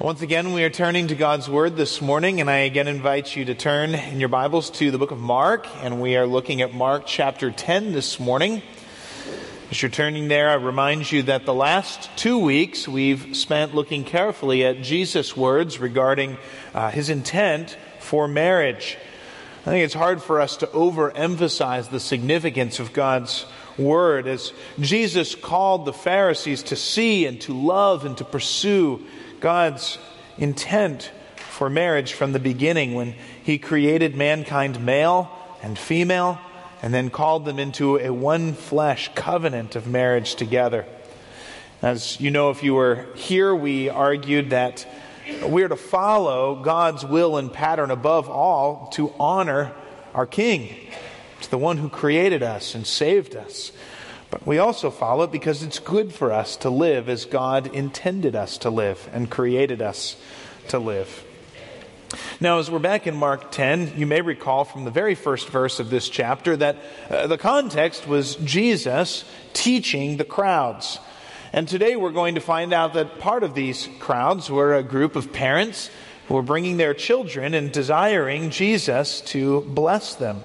Once again, we are turning to God's Word this morning, and I again invite you to turn in your Bibles to the book of Mark, and we are looking at Mark chapter 10 this morning. As you're turning there, I remind you that the last two weeks we've spent looking carefully at Jesus' words regarding uh, his intent for marriage. I think it's hard for us to overemphasize the significance of God's Word as Jesus called the Pharisees to see and to love and to pursue God's intent for marriage from the beginning when He created mankind male and female and then called them into a one flesh covenant of marriage together. As you know, if you were here, we argued that we are to follow God's will and pattern above all to honor our King, to the one who created us and saved us. But we also follow it because it's good for us to live as God intended us to live and created us to live. Now, as we're back in Mark 10, you may recall from the very first verse of this chapter that uh, the context was Jesus teaching the crowds. And today we're going to find out that part of these crowds were a group of parents who were bringing their children and desiring Jesus to bless them.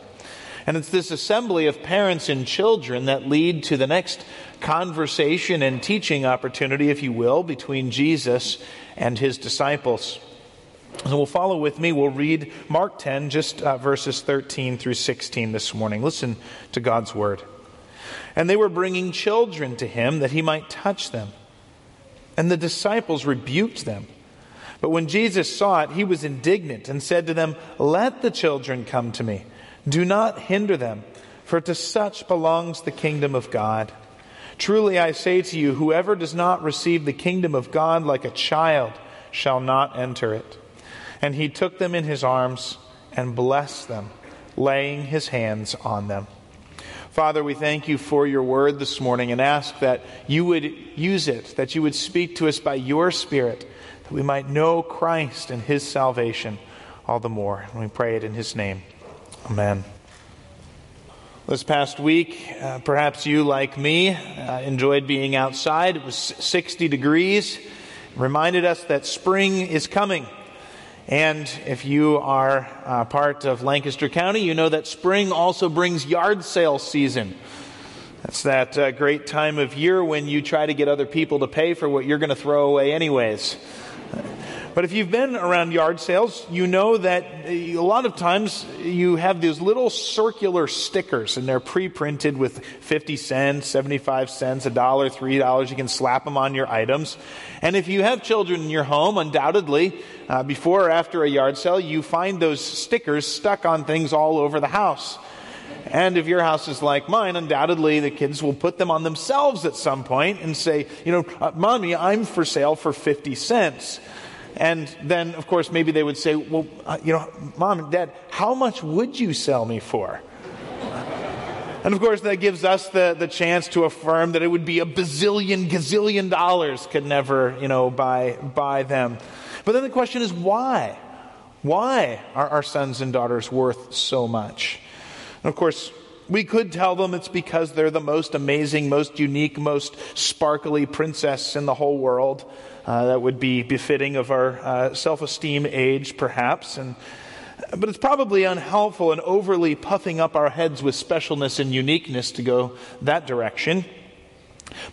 And it's this assembly of parents and children that lead to the next conversation and teaching opportunity, if you will, between Jesus and his disciples. So we'll follow with me. We'll read Mark 10, just uh, verses 13 through 16 this morning. Listen to God's word. And they were bringing children to him that he might touch them. And the disciples rebuked them. But when Jesus saw it, he was indignant and said to them, Let the children come to me do not hinder them, for to such belongs the kingdom of God. Truly I say to you, whoever does not receive the kingdom of God like a child shall not enter it. And he took them in his arms and blessed them, laying his hands on them. Father, we thank you for your word this morning and ask that you would use it, that you would speak to us by your Spirit, that we might know Christ and his salvation all the more. And we pray it in his name. Amen. This past week, uh, perhaps you, like me, uh, enjoyed being outside. It was 60 degrees, reminded us that spring is coming. And if you are uh, part of Lancaster County, you know that spring also brings yard sale season. That's that uh, great time of year when you try to get other people to pay for what you're going to throw away, anyways. But if you've been around yard sales, you know that a lot of times you have these little circular stickers and they're pre printed with 50 cents, 75 cents, a dollar, three dollars. You can slap them on your items. And if you have children in your home, undoubtedly, uh, before or after a yard sale, you find those stickers stuck on things all over the house. And if your house is like mine, undoubtedly the kids will put them on themselves at some point and say, you know, uh, mommy, I'm for sale for 50 cents. And then, of course, maybe they would say, Well, uh, you know, mom and dad, how much would you sell me for? and of course, that gives us the, the chance to affirm that it would be a bazillion, gazillion dollars could never, you know, buy, buy them. But then the question is, why? Why are our sons and daughters worth so much? And of course, we could tell them it's because they're the most amazing, most unique, most sparkly princess in the whole world. Uh, that would be befitting of our uh, self esteem age, perhaps. And, but it's probably unhelpful and overly puffing up our heads with specialness and uniqueness to go that direction.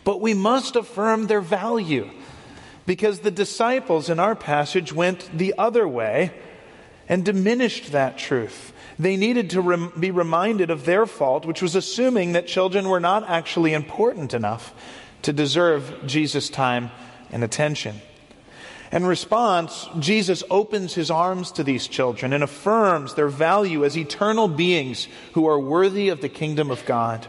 But we must affirm their value because the disciples in our passage went the other way and diminished that truth. They needed to rem- be reminded of their fault, which was assuming that children were not actually important enough to deserve Jesus' time and attention. In response, Jesus opens his arms to these children and affirms their value as eternal beings who are worthy of the kingdom of God.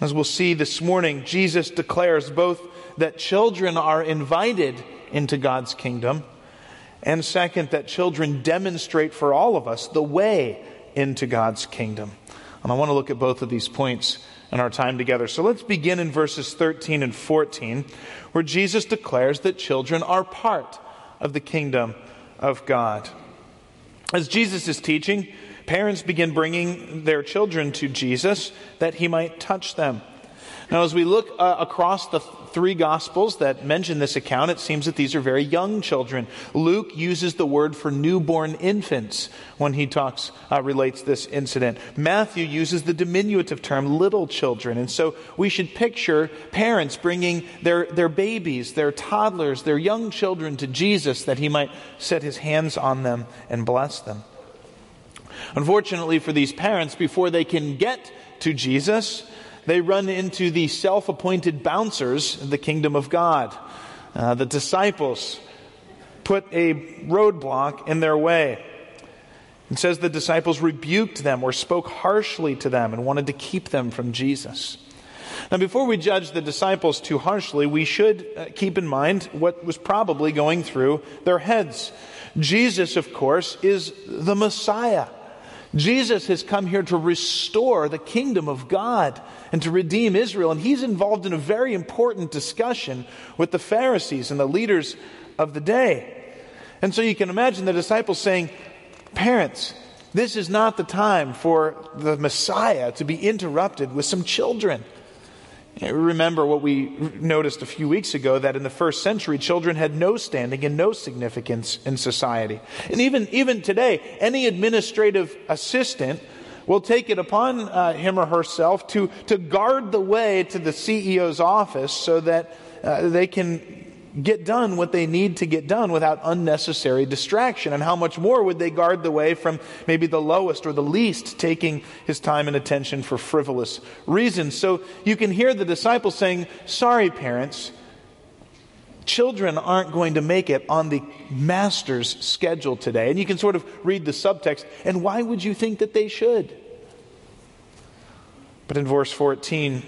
As we'll see this morning, Jesus declares both that children are invited into God's kingdom And second, that children demonstrate for all of us the way into God's kingdom. And I want to look at both of these points in our time together. So let's begin in verses 13 and 14, where Jesus declares that children are part of the kingdom of God. As Jesus is teaching, parents begin bringing their children to Jesus that he might touch them. Now, as we look uh, across the three Gospels that mention this account, it seems that these are very young children. Luke uses the word for newborn infants when he talks, uh, relates this incident. Matthew uses the diminutive term little children. And so we should picture parents bringing their, their babies, their toddlers, their young children to Jesus that he might set his hands on them and bless them. Unfortunately for these parents, before they can get to Jesus, they run into the self appointed bouncers of the kingdom of God. Uh, the disciples put a roadblock in their way. It says the disciples rebuked them or spoke harshly to them and wanted to keep them from Jesus. Now, before we judge the disciples too harshly, we should uh, keep in mind what was probably going through their heads. Jesus, of course, is the Messiah. Jesus has come here to restore the kingdom of God and to redeem Israel. And he's involved in a very important discussion with the Pharisees and the leaders of the day. And so you can imagine the disciples saying, Parents, this is not the time for the Messiah to be interrupted with some children. Remember what we noticed a few weeks ago that in the first century, children had no standing and no significance in society. And even, even today, any administrative assistant will take it upon uh, him or herself to, to guard the way to the CEO's office so that uh, they can get done what they need to get done without unnecessary distraction. And how much more would they guard the way from maybe the lowest or the least taking his time and attention for frivolous reasons? So you can hear the disciples saying, Sorry, parents. Children aren't going to make it on the master's schedule today. And you can sort of read the subtext. And why would you think that they should? But in verse 14,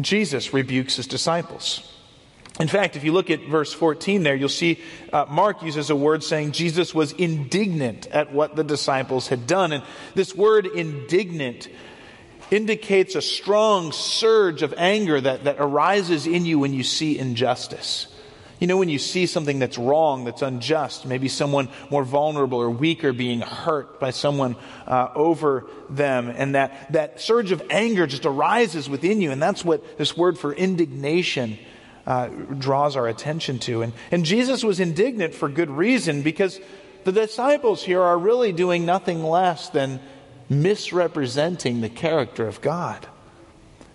Jesus rebukes his disciples. In fact, if you look at verse 14 there, you'll see uh, Mark uses a word saying Jesus was indignant at what the disciples had done. And this word indignant indicates a strong surge of anger that, that arises in you when you see injustice. You know, when you see something that's wrong, that's unjust, maybe someone more vulnerable or weaker being hurt by someone uh, over them, and that, that surge of anger just arises within you, and that's what this word for indignation uh, draws our attention to. And, and Jesus was indignant for good reason because the disciples here are really doing nothing less than misrepresenting the character of God.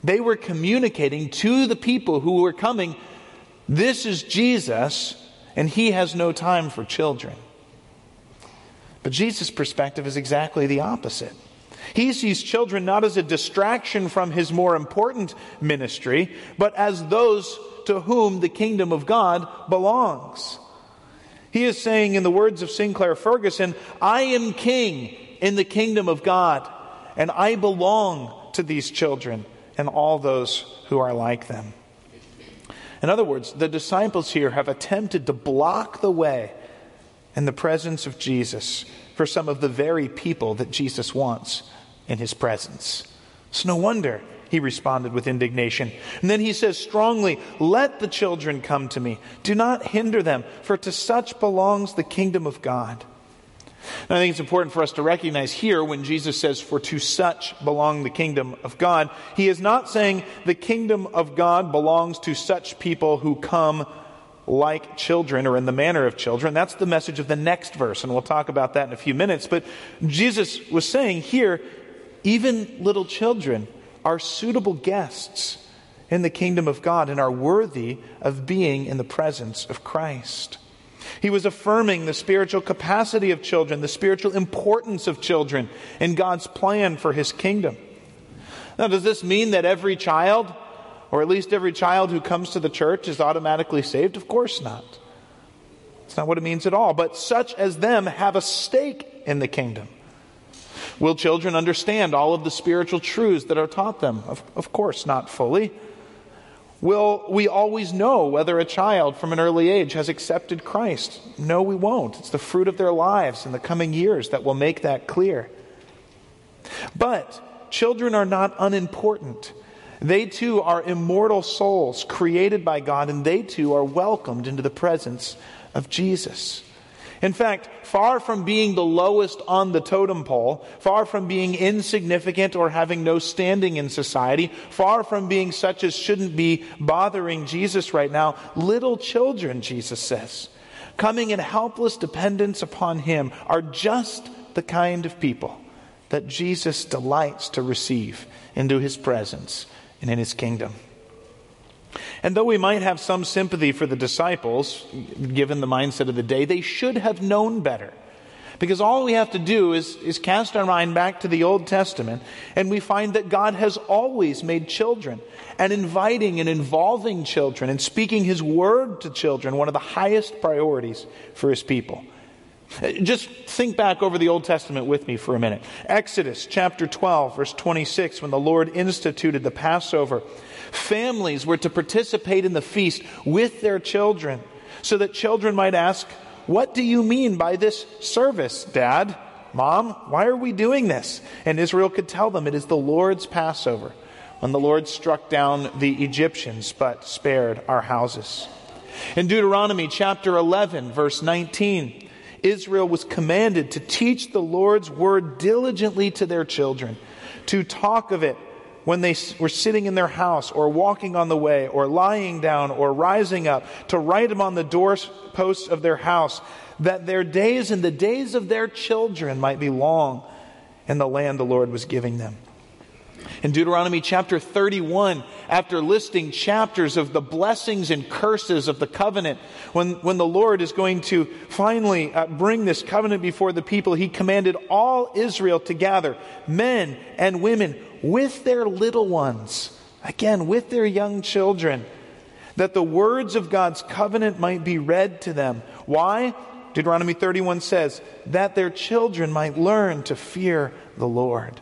They were communicating to the people who were coming, this is Jesus, and he has no time for children. But Jesus' perspective is exactly the opposite. He sees children not as a distraction from his more important ministry, but as those to whom the kingdom of God belongs. He is saying, in the words of Sinclair Ferguson, I am king in the kingdom of God, and I belong to these children and all those who are like them. In other words, the disciples here have attempted to block the way in the presence of Jesus for some of the very people that Jesus wants in his presence. It's no wonder he responded with indignation. And then he says strongly, Let the children come to me. Do not hinder them, for to such belongs the kingdom of God. And I think it's important for us to recognize here when Jesus says, For to such belong the kingdom of God, he is not saying the kingdom of God belongs to such people who come like children or in the manner of children. That's the message of the next verse, and we'll talk about that in a few minutes. But Jesus was saying here, even little children are suitable guests in the kingdom of God and are worthy of being in the presence of Christ. He was affirming the spiritual capacity of children, the spiritual importance of children in God's plan for his kingdom. Now, does this mean that every child, or at least every child who comes to the church, is automatically saved? Of course not. It's not what it means at all. But such as them have a stake in the kingdom. Will children understand all of the spiritual truths that are taught them? Of, of course, not fully. Will we always know whether a child from an early age has accepted Christ? No, we won't. It's the fruit of their lives in the coming years that will make that clear. But children are not unimportant. They too are immortal souls created by God, and they too are welcomed into the presence of Jesus. In fact, far from being the lowest on the totem pole, far from being insignificant or having no standing in society, far from being such as shouldn't be bothering Jesus right now, little children, Jesus says, coming in helpless dependence upon Him, are just the kind of people that Jesus delights to receive into His presence and in His kingdom. And though we might have some sympathy for the disciples, given the mindset of the day, they should have known better. Because all we have to do is, is cast our mind back to the Old Testament, and we find that God has always made children, and inviting and involving children, and speaking His word to children one of the highest priorities for His people. Just think back over the Old Testament with me for a minute. Exodus chapter 12, verse 26, when the Lord instituted the Passover Families were to participate in the feast with their children so that children might ask, What do you mean by this service, Dad? Mom, why are we doing this? And Israel could tell them it is the Lord's Passover, when the Lord struck down the Egyptians but spared our houses. In Deuteronomy chapter 11, verse 19, Israel was commanded to teach the Lord's word diligently to their children, to talk of it when they were sitting in their house or walking on the way or lying down or rising up to write them on the doorposts of their house that their days and the days of their children might be long in the land the Lord was giving them. In Deuteronomy chapter 31, after listing chapters of the blessings and curses of the covenant, when, when the Lord is going to finally uh, bring this covenant before the people, he commanded all Israel to gather, men and women, with their little ones, again, with their young children, that the words of God's covenant might be read to them. Why? Deuteronomy 31 says, that their children might learn to fear the Lord.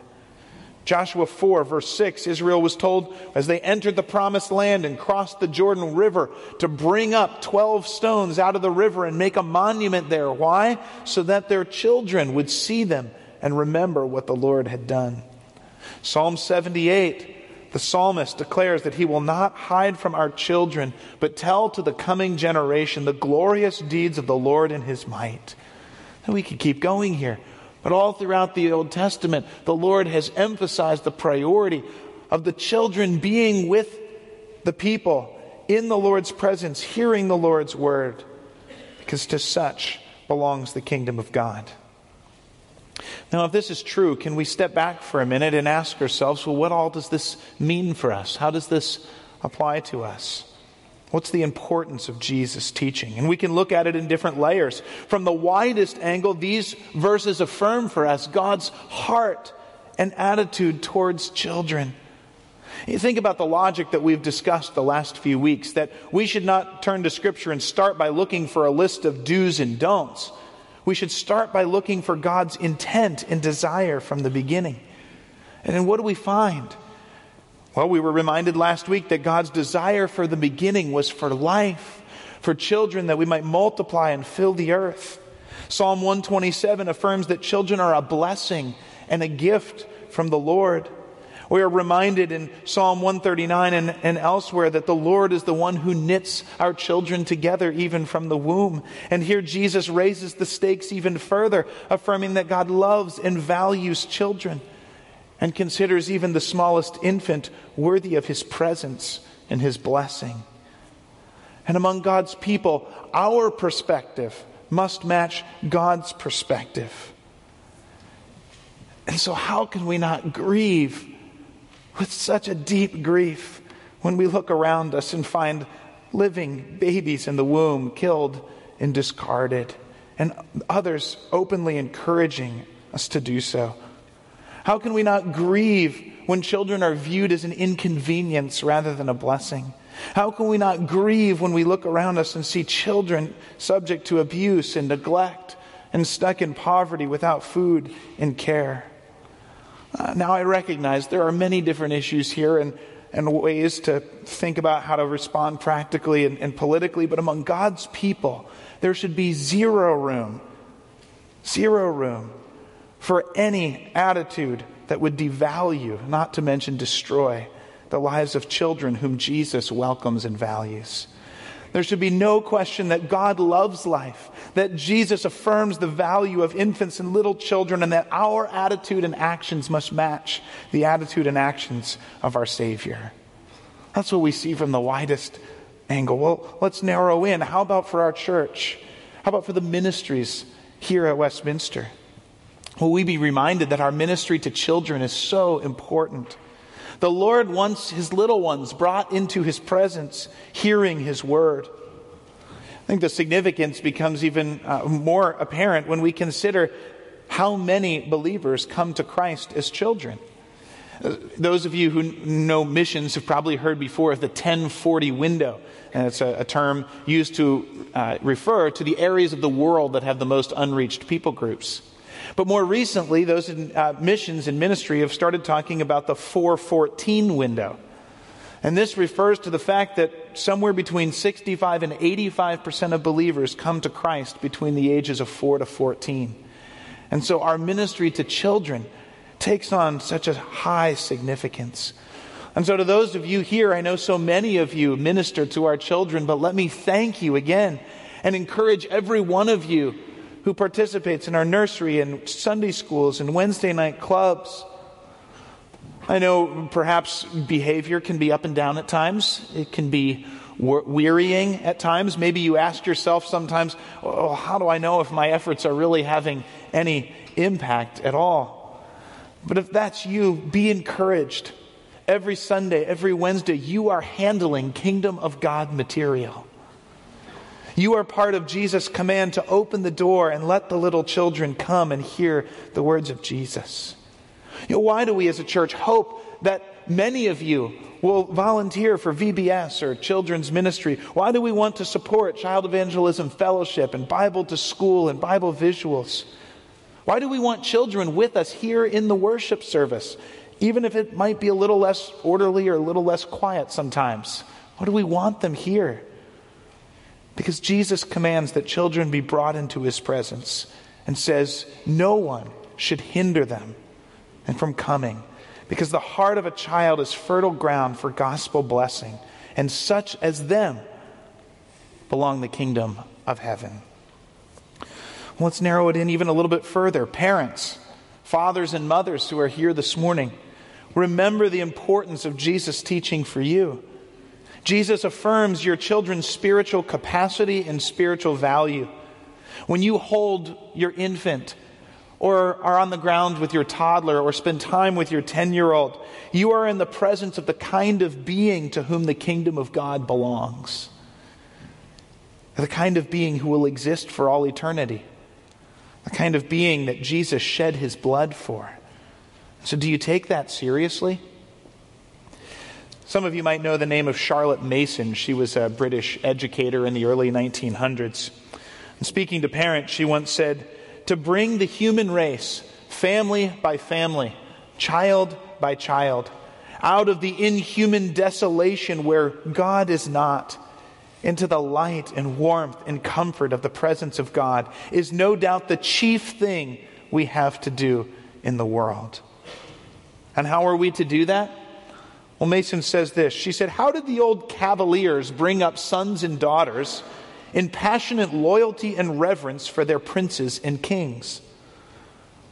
Joshua 4, verse 6, Israel was told as they entered the promised land and crossed the Jordan River to bring up 12 stones out of the river and make a monument there. Why? So that their children would see them and remember what the Lord had done. Psalm 78, the psalmist declares that he will not hide from our children, but tell to the coming generation the glorious deeds of the Lord and his might. And we could keep going here. But all throughout the Old Testament, the Lord has emphasized the priority of the children being with the people in the Lord's presence, hearing the Lord's word, because to such belongs the kingdom of God. Now, if this is true, can we step back for a minute and ask ourselves, well, what all does this mean for us? How does this apply to us? What's the importance of Jesus' teaching? And we can look at it in different layers. From the widest angle, these verses affirm for us God's heart and attitude towards children. You think about the logic that we've discussed the last few weeks that we should not turn to Scripture and start by looking for a list of do's and don'ts. We should start by looking for God's intent and desire from the beginning. And then what do we find? Well, we were reminded last week that God's desire for the beginning was for life, for children that we might multiply and fill the earth. Psalm 127 affirms that children are a blessing and a gift from the Lord. We are reminded in Psalm 139 and, and, elsewhere that the Lord is the one who knits our children together even from the womb. And here Jesus raises the stakes even further, affirming that God loves and values children and considers even the smallest infant worthy of his presence and his blessing. And among God's people, our perspective must match God's perspective. And so, how can we not grieve with such a deep grief when we look around us and find living babies in the womb killed and discarded, and others openly encouraging us to do so? How can we not grieve when children are viewed as an inconvenience rather than a blessing? How can we not grieve when we look around us and see children subject to abuse and neglect and stuck in poverty without food and care? Uh, now, I recognize there are many different issues here, and and ways to think about how to respond practically and, and politically, but among God's people, there should be zero room, zero room for any attitude that would devalue, not to mention destroy, the lives of children whom Jesus welcomes and values. There should be no question that God loves life, that Jesus affirms the value of infants and little children, and that our attitude and actions must match the attitude and actions of our Savior. That's what we see from the widest angle. Well, let's narrow in. How about for our church? How about for the ministries here at Westminster? Will we be reminded that our ministry to children is so important? The Lord wants his little ones brought into his presence, hearing his word. I think the significance becomes even uh, more apparent when we consider how many believers come to Christ as children. Uh, those of you who know missions have probably heard before of the 1040 window. And it's a, a term used to uh, refer to the areas of the world that have the most unreached people groups. But more recently, those in uh, missions and ministry have started talking about the 414 window. And this refers to the fact that somewhere between 65 and 85% of believers come to Christ between the ages of 4 to 14. And so our ministry to children takes on such a high significance. And so, to those of you here, I know so many of you minister to our children, but let me thank you again and encourage every one of you who participates in our nursery and Sunday schools and Wednesday night clubs. I know perhaps behavior can be up and down at times. It can be wearying at times. Maybe you ask yourself sometimes, oh, how do I know if my efforts are really having any impact at all? But if that's you, be encouraged. Every Sunday, every Wednesday, you are handling kingdom of God material. You are part of Jesus' command to open the door and let the little children come and hear the words of Jesus. You know, why do we as a church hope that many of you will volunteer for VBS or children's ministry? Why do we want to support Child Evangelism Fellowship and Bible to School and Bible Visuals? Why do we want children with us here in the worship service, even if it might be a little less orderly or a little less quiet sometimes? Why do we want them here? Because Jesus commands that children be brought into his presence and says, No one should hinder them and from coming. Because the heart of a child is fertile ground for gospel blessing, and such as them belong the kingdom of heaven. Well, Let's narrow it in even a little bit further. Parents, fathers, and mothers who are here this morning, remember the importance of Jesus' teaching for you. Jesus affirms your children's spiritual capacity and spiritual value. When you hold your infant, or are on the ground with your toddler, or spend time with your 10 year old, you are in the presence of the kind of being to whom the kingdom of God belongs. The kind of being who will exist for all eternity. The kind of being that Jesus shed his blood for. So, do you take that seriously? Some of you might know the name of Charlotte Mason. She was a British educator in the early 1900s. And speaking to parents, she once said, To bring the human race, family by family, child by child, out of the inhuman desolation where God is not, into the light and warmth and comfort of the presence of God is no doubt the chief thing we have to do in the world. And how are we to do that? Well, Mason says this. She said, How did the old Cavaliers bring up sons and daughters in passionate loyalty and reverence for their princes and kings?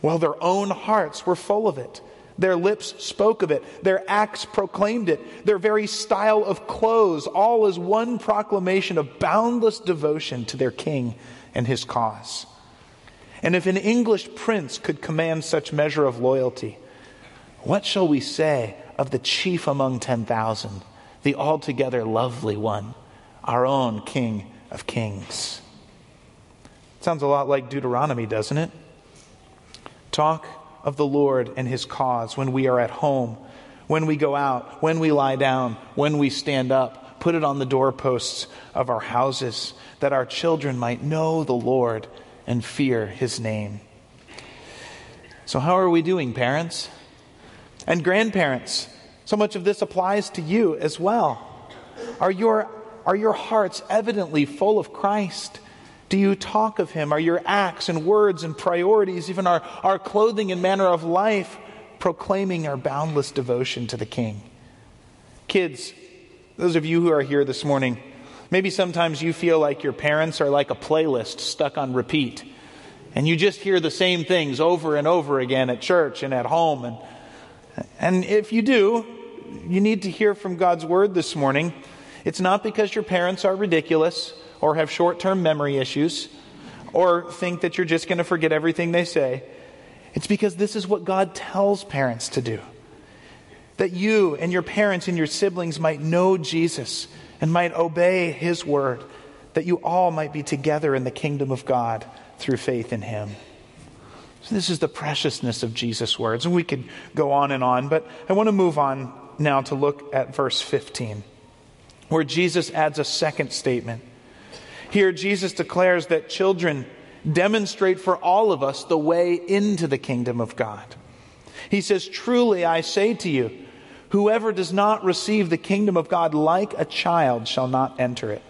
Well, their own hearts were full of it. Their lips spoke of it. Their acts proclaimed it. Their very style of clothes, all as one proclamation of boundless devotion to their king and his cause. And if an English prince could command such measure of loyalty, what shall we say of the chief among 10,000, the altogether lovely one, our own King of Kings. Sounds a lot like Deuteronomy, doesn't it? Talk of the Lord and his cause when we are at home, when we go out, when we lie down, when we stand up. Put it on the doorposts of our houses that our children might know the Lord and fear his name. So, how are we doing, parents? And grandparents, So much of this applies to you as well. Are your, are your hearts evidently full of Christ? Do you talk of Him? Are your acts and words and priorities, even our, our clothing and manner of life, proclaiming our boundless devotion to the King? Kids, those of you who are here this morning, maybe sometimes you feel like your parents are like a playlist stuck on repeat. And you just hear the same things over and over again at church and at home. And, and if you do, you need to hear from God's word this morning. It's not because your parents are ridiculous or have short term memory issues or think that you're just going to forget everything they say. It's because this is what God tells parents to do. That you and your parents and your siblings might know Jesus and might obey his word, that you all might be together in the kingdom of God through faith in him. So this is the preciousness of Jesus' words. And we could go on and on, but I want to move on now to look at verse 15, where Jesus adds a second statement. Here, Jesus declares that children demonstrate for all of us the way into the kingdom of God. He says, Truly I say to you, whoever does not receive the kingdom of God like a child shall not enter it.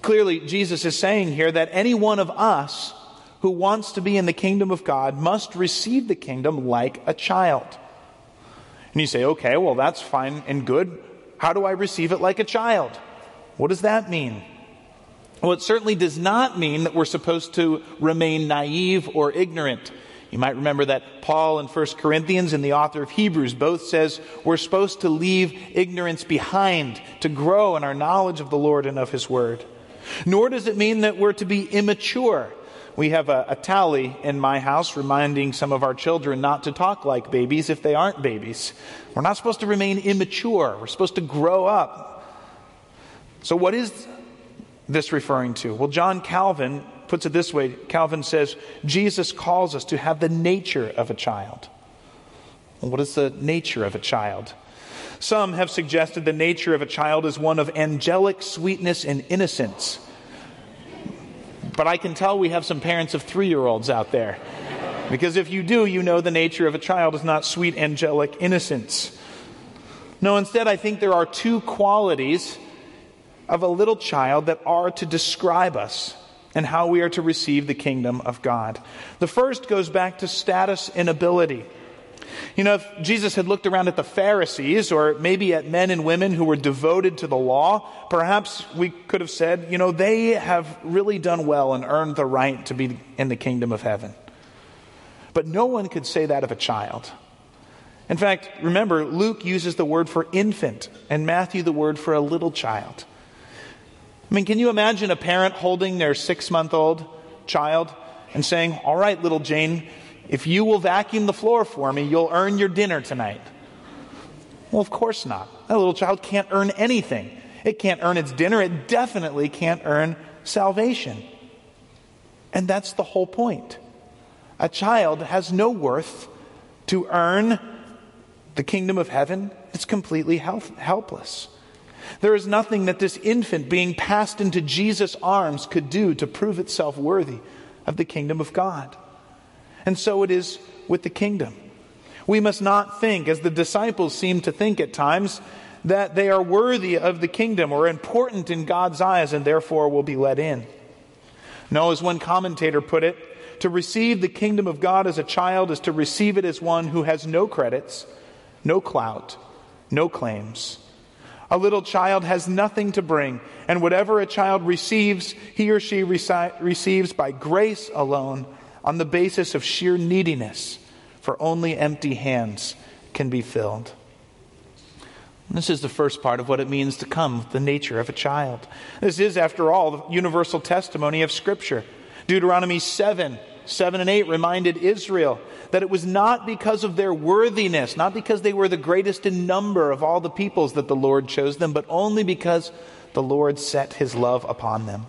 Clearly, Jesus is saying here that any one of us who wants to be in the kingdom of God must receive the kingdom like a child. And you say, okay, well, that's fine and good. How do I receive it like a child? What does that mean? Well, it certainly does not mean that we're supposed to remain naive or ignorant. You might remember that Paul in 1 Corinthians and the author of Hebrews both says we're supposed to leave ignorance behind to grow in our knowledge of the Lord and of his word. Nor does it mean that we're to be immature. We have a, a, tally in my house reminding some of our children not to talk like babies if they aren't babies. We're not supposed to remain immature. We're supposed to grow up. So, what is this referring to? Well, John Calvin puts it this way Calvin says, Jesus calls us to have the nature of a child. Well, what is the nature of a child? Some have suggested the nature of a child is one of angelic sweetness and innocence. But I can tell we have some parents of three year olds out there. Because if you do, you know the nature of a child is not sweet angelic innocence. No, instead, I think there are two qualities of a little child that are to describe us and how we are to receive the kingdom of God. The first goes back to status and ability. You know, if Jesus had looked around at the Pharisees or maybe at men and women who were devoted to the law, perhaps we could have said, you know, they have really done well and earned the right to be in the kingdom of heaven. But no one could say that of a child. In fact, remember, Luke uses the word for infant and Matthew the word for a little child. I mean, can you imagine a parent holding their six month old child and saying, All right, little Jane, if you will vacuum the floor for me, you'll earn your dinner tonight. Well, of course not. That little child can't earn anything. It can't earn its dinner. It definitely can't earn salvation. And that's the whole point. A child has no worth to earn the kingdom of heaven. It's completely help- helpless. There is nothing that this infant being passed into Jesus' arms could do to prove itself worthy of the kingdom of God. And so it is with the kingdom. We must not think, as the disciples seem to think at times, that they are worthy of the kingdom or important in God's eyes and therefore will be let in. No, as one commentator put it, to receive the kingdom of God as a child is to receive it as one who has no credits, no clout, no claims. A little child has nothing to bring, and whatever a child receives, he or she reci- receives by grace alone on the basis of sheer neediness, for only empty hands can be filled. This is the first part of what it means to come, the nature of a child. This is, after all, the universal testimony of Scripture. Deuteronomy 7 7 and 8 reminded Israel that it was not because of their worthiness, not because they were the greatest in number of all the peoples that the Lord chose them, but only because the Lord set his love upon them.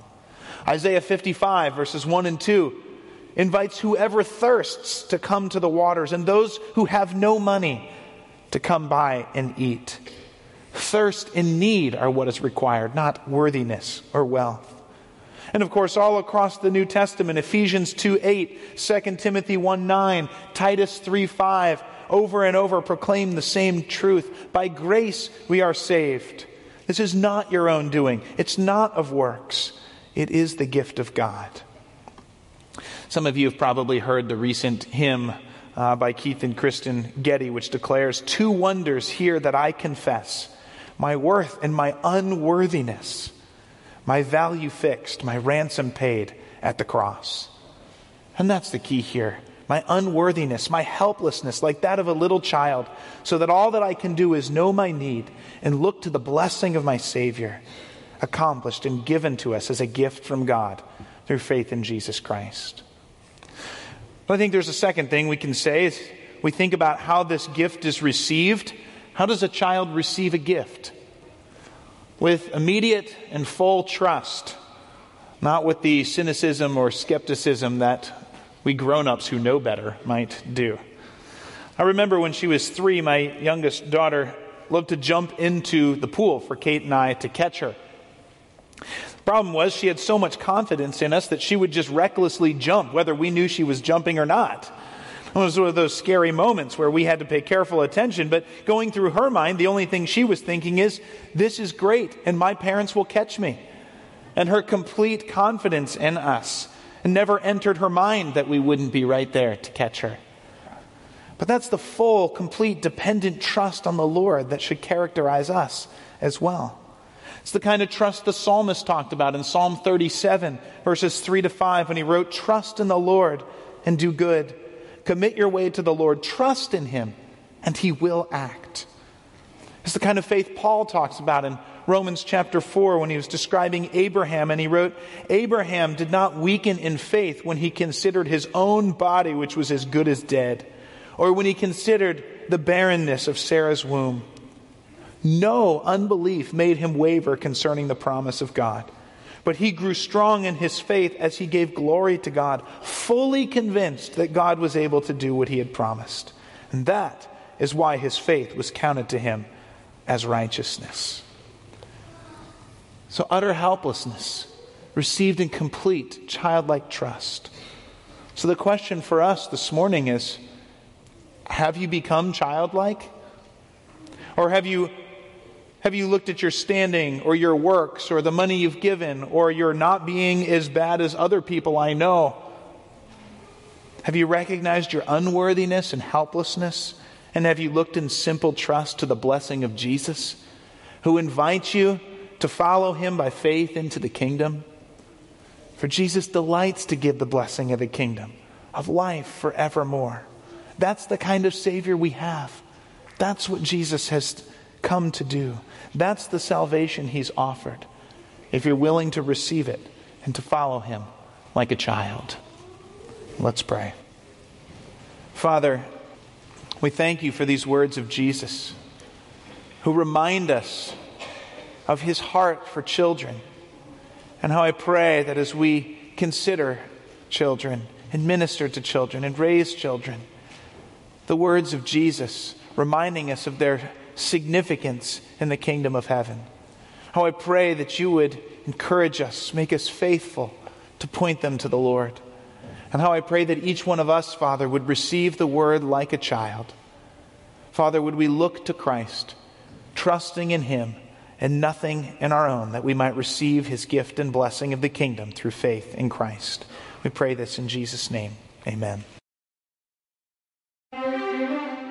Isaiah 55, verses 1 and 2 invites whoever thirsts to come to the waters, and those who have no money to come buy and eat. Thirst and need are what is required, not worthiness or wealth. And of course, all across the New Testament, Ephesians 2 8, 2 Timothy 1 9, Titus 3 5, over and over proclaim the same truth. By grace we are saved. This is not your own doing, it's not of works, it is the gift of God. Some of you have probably heard the recent hymn uh, by Keith and Kristen Getty, which declares, Two wonders here that I confess my worth and my unworthiness my value fixed, my ransom paid at the cross. And that's the key here. My unworthiness, my helplessness, like that of a little child, so that all that I can do is know my need and look to the blessing of my Savior, accomplished and given to us as a gift from God through faith in Jesus Christ. But I think there's a second thing we can say is we think about how this gift is received. How does a child receive a gift? with immediate and full trust, not with the cynicism or skepticism that we grown ups who know better might do. I remember when she was three, my youngest daughter loved to jump into the pool for Kate and I to catch her. Problem was she had so much confidence in us that she would just recklessly jump, whether we knew she was jumping or not. It was one of those scary moments where we had to pay careful attention. But going through her mind, the only thing she was thinking is, this is great, and my parents will catch me. And her complete confidence in us never entered her mind that we wouldn't be right there to catch her. But that's the full, complete, dependent trust on the Lord that should characterize us as well. It's the kind of trust the psalmist talked about in Psalm 37, verses 3 to 5, when he wrote, Trust in the Lord and do good Commit your way to the Lord, trust in Him, and He will act. It's the kind of faith Paul talks about in Romans chapter 4 when he was describing Abraham, and he wrote, Abraham did not weaken in faith when he considered his own body, which was as good as dead, or when he considered the barrenness of Sarah's womb. No unbelief made him waver concerning the promise of God. But he grew strong in his faith as he gave glory to God, fully convinced that God was able to do what he had promised. And that is why his faith was counted to him as righteousness. So, utter helplessness received in complete childlike trust. So, the question for us this morning is have you become childlike? Or have you have you looked at your standing or your works or the money you've given or your not being as bad as other people I know? Have you recognized your unworthiness and helplessness? And have you looked in simple trust to the blessing of Jesus, who invites you to follow him by faith into the kingdom? For Jesus delights to give the blessing of the kingdom, of life forevermore. That's the kind of Savior we have. That's what Jesus has come to do. That's the salvation he's offered if you're willing to receive it and to follow him like a child. Let's pray. Father, we thank you for these words of Jesus who remind us of his heart for children and how I pray that as we consider children and minister to children and raise children, the words of Jesus reminding us of their significance in the kingdom of heaven. How I pray that you would encourage us, make us faithful to point them to the Lord. And how I pray that each one of us, Father, would receive the word like a child. Father, would we look to Christ, trusting in him and nothing in our own, that we might receive his gift and blessing of the kingdom through faith in Christ. We pray this in Jesus' name. Amen.